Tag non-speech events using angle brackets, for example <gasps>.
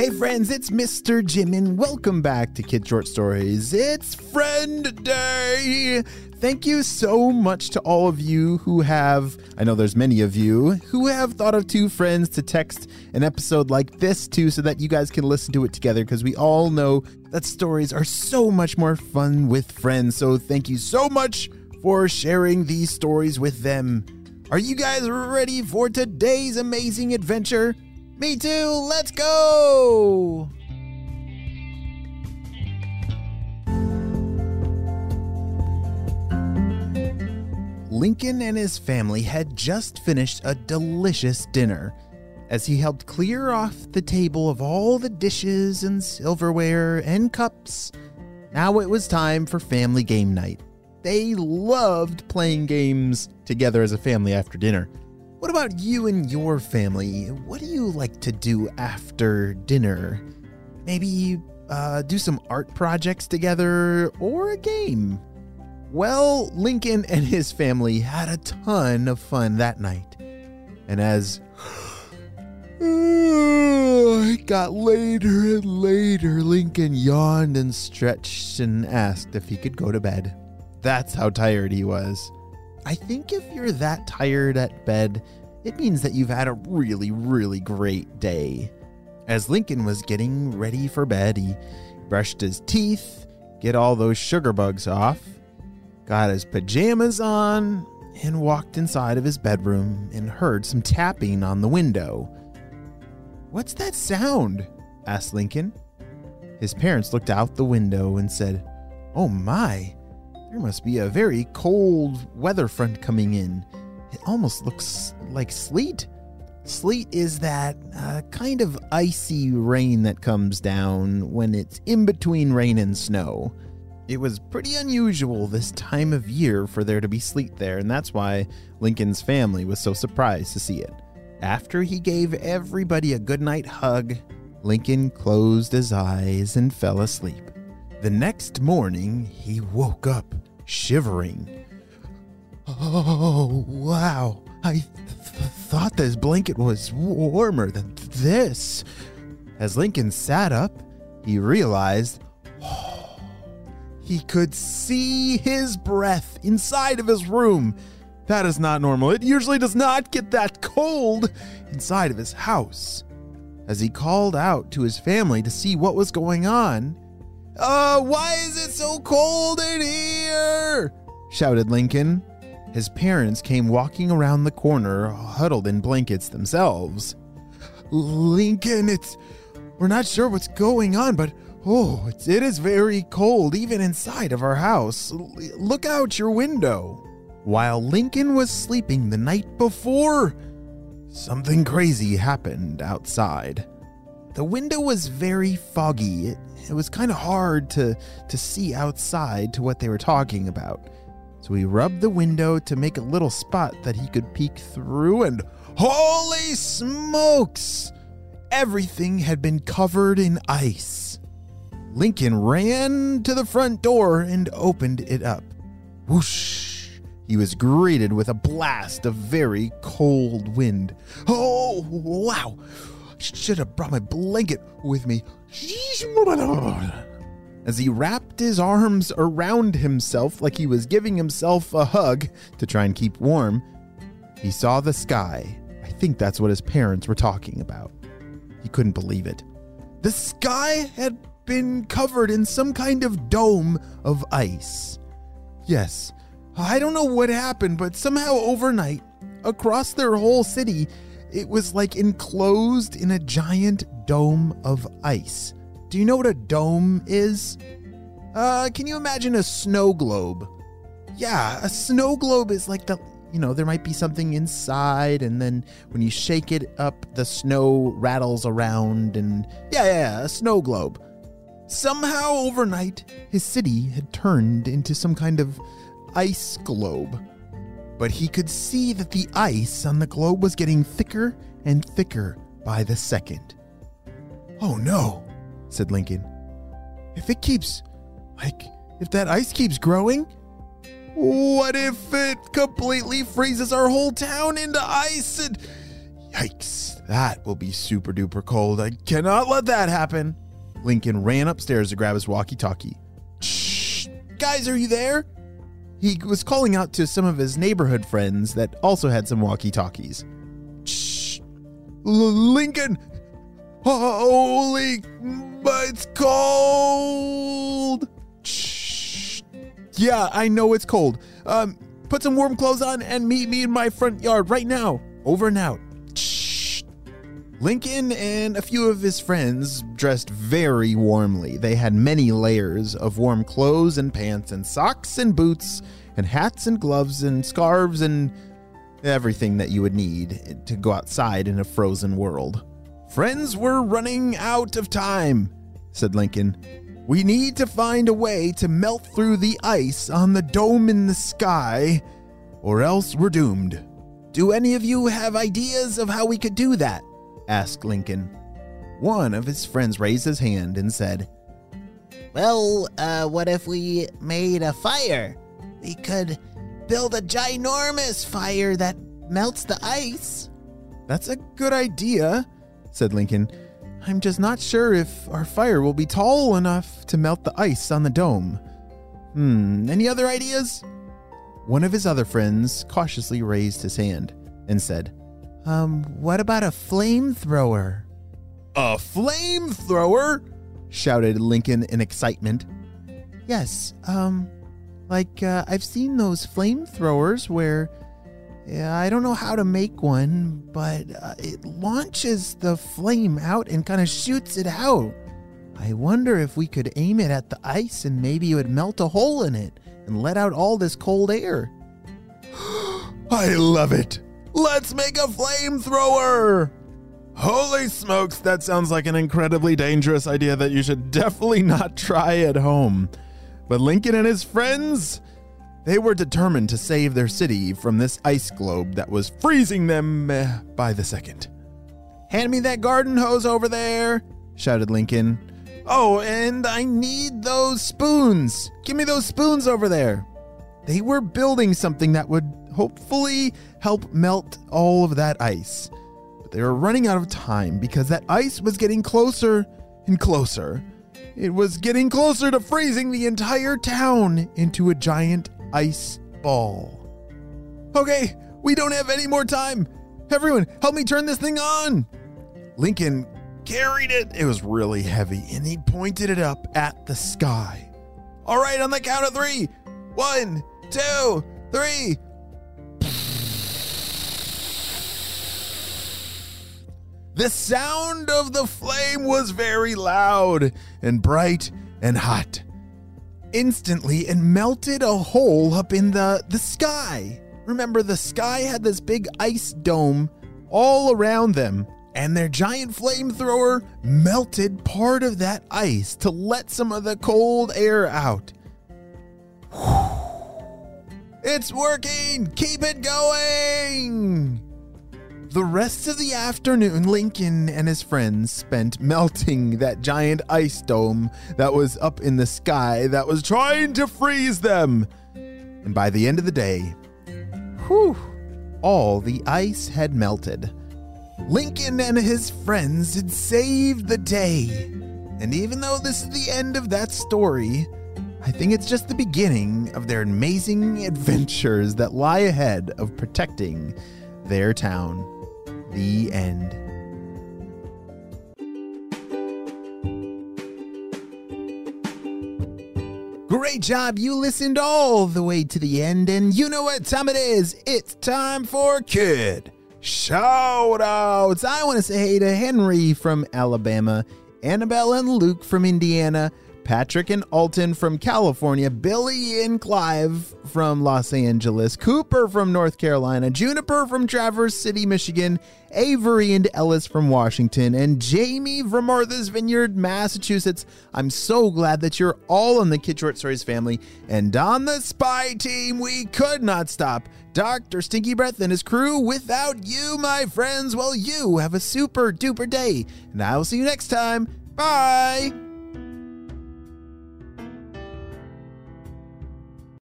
Hey friends, it's Mr. Jim and welcome back to Kid Short Stories. It's Friend Day! Thank you so much to all of you who have, I know there's many of you, who have thought of two friends to text an episode like this to so that you guys can listen to it together because we all know that stories are so much more fun with friends. So thank you so much for sharing these stories with them. Are you guys ready for today's amazing adventure? Me too, let's go! Lincoln and his family had just finished a delicious dinner. As he helped clear off the table of all the dishes and silverware and cups, now it was time for family game night. They loved playing games together as a family after dinner. What about you and your family? What do you like to do after dinner? Maybe uh, do some art projects together or a game? Well, Lincoln and his family had a ton of fun that night. And as <gasps> it got later and later, Lincoln yawned and stretched and asked if he could go to bed. That's how tired he was. I think if you're that tired at bed, it means that you've had a really, really great day. As Lincoln was getting ready for bed, he brushed his teeth, get all those sugar bugs off, got his pajamas on, and walked inside of his bedroom and heard some tapping on the window. What's that sound? asked Lincoln. His parents looked out the window and said, Oh my, there must be a very cold weather front coming in. It almost looks like sleet. Sleet is that uh, kind of icy rain that comes down when it's in between rain and snow. It was pretty unusual this time of year for there to be sleet there, and that's why Lincoln's family was so surprised to see it. After he gave everybody a goodnight hug, Lincoln closed his eyes and fell asleep. The next morning, he woke up shivering. Oh, wow. I th- thought this blanket was warmer than this. As Lincoln sat up, he realized oh, he could see his breath inside of his room. That is not normal. It usually does not get that cold inside of his house. As he called out to his family to see what was going on, uh, why is it so cold in here? shouted Lincoln. His parents came walking around the corner, huddled in blankets themselves. Lincoln, it's. We're not sure what's going on, but oh, it's, it is very cold, even inside of our house. L- look out your window. While Lincoln was sleeping the night before, something crazy happened outside. The window was very foggy. It, it was kind of hard to, to see outside to what they were talking about. So he rubbed the window to make a little spot that he could peek through, and holy smokes! Everything had been covered in ice. Lincoln ran to the front door and opened it up. Whoosh! He was greeted with a blast of very cold wind. Oh, wow! Should have brought my blanket with me. As he wrapped his arms around himself like he was giving himself a hug to try and keep warm, he saw the sky. I think that's what his parents were talking about. He couldn't believe it. The sky had been covered in some kind of dome of ice. Yes, I don't know what happened, but somehow overnight, across their whole city, it was like enclosed in a giant dome of ice. Do you know what a dome is? Uh, can you imagine a snow globe? Yeah, a snow globe is like the, you know, there might be something inside, and then when you shake it up, the snow rattles around, and yeah, yeah, a snow globe. Somehow overnight, his city had turned into some kind of ice globe. But he could see that the ice on the globe was getting thicker and thicker by the second. Oh no, said Lincoln. If it keeps, like, if that ice keeps growing, what if it completely freezes our whole town into ice and Yikes, that will be super duper cold. I cannot let that happen. Lincoln ran upstairs to grab his walkie talkie. Shh, guys, are you there? He was calling out to some of his neighborhood friends that also had some walkie talkies. Shh, Lincoln, holy, but it's cold. Shh, yeah, I know it's cold. Um, put some warm clothes on and meet me in my front yard right now. Over and out. Lincoln and a few of his friends dressed very warmly. They had many layers of warm clothes and pants and socks and boots and hats and gloves and scarves and everything that you would need to go outside in a frozen world. Friends, we're running out of time, said Lincoln. We need to find a way to melt through the ice on the dome in the sky, or else we're doomed. Do any of you have ideas of how we could do that? Asked Lincoln. One of his friends raised his hand and said, Well, uh, what if we made a fire? We could build a ginormous fire that melts the ice. That's a good idea, said Lincoln. I'm just not sure if our fire will be tall enough to melt the ice on the dome. Hmm, any other ideas? One of his other friends cautiously raised his hand and said, Um, what about a flamethrower? A flamethrower? shouted Lincoln in excitement. Yes, um, like, uh, I've seen those flamethrowers where yeah, I don't know how to make one, but uh, it launches the flame out and kind of shoots it out. I wonder if we could aim it at the ice and maybe it would melt a hole in it and let out all this cold air. <gasps> I love it. Let's make a flamethrower. Holy smokes, that sounds like an incredibly dangerous idea that you should definitely not try at home. But Lincoln and his friends, they were determined to save their city from this ice globe that was freezing them eh, by the second. Hand me that garden hose over there, shouted Lincoln. Oh, and I need those spoons. Give me those spoons over there. They were building something that would hopefully help melt all of that ice. But they were running out of time because that ice was getting closer and closer. It was getting closer to freezing the entire town into a giant ice ball. Okay, we don't have any more time. Everyone, help me turn this thing on. Lincoln carried it. It was really heavy, and he pointed it up at the sky. All right, on the count of three. One, two, three. The sound of the flame was very loud and bright and hot. Instantly, it melted a hole up in the, the sky. Remember, the sky had this big ice dome all around them, and their giant flamethrower melted part of that ice to let some of the cold air out. It's working! Keep it going! The rest of the afternoon, Lincoln and his friends spent melting that giant ice dome that was up in the sky that was trying to freeze them. And by the end of the day, whew, all the ice had melted. Lincoln and his friends had saved the day. And even though this is the end of that story, I think it's just the beginning of their amazing adventures that lie ahead of protecting their town. The end. Great job. You listened all the way to the end, and you know what time it is. It's time for Kid Shout Outs. I want to say hey to Henry from Alabama, Annabelle and Luke from Indiana, Patrick and Alton from California, Billy and Clive from Los Angeles, Cooper from North Carolina, Juniper from Traverse City, Michigan, Avery and Ellis from Washington, and Jamie from Martha's Vineyard, Massachusetts. I'm so glad that you're all in the Kid Short Stories family. And on the spy team, we could not stop Dr. Stinky Breath and his crew without you, my friends. Well, you have a super duper day, and I will see you next time. Bye.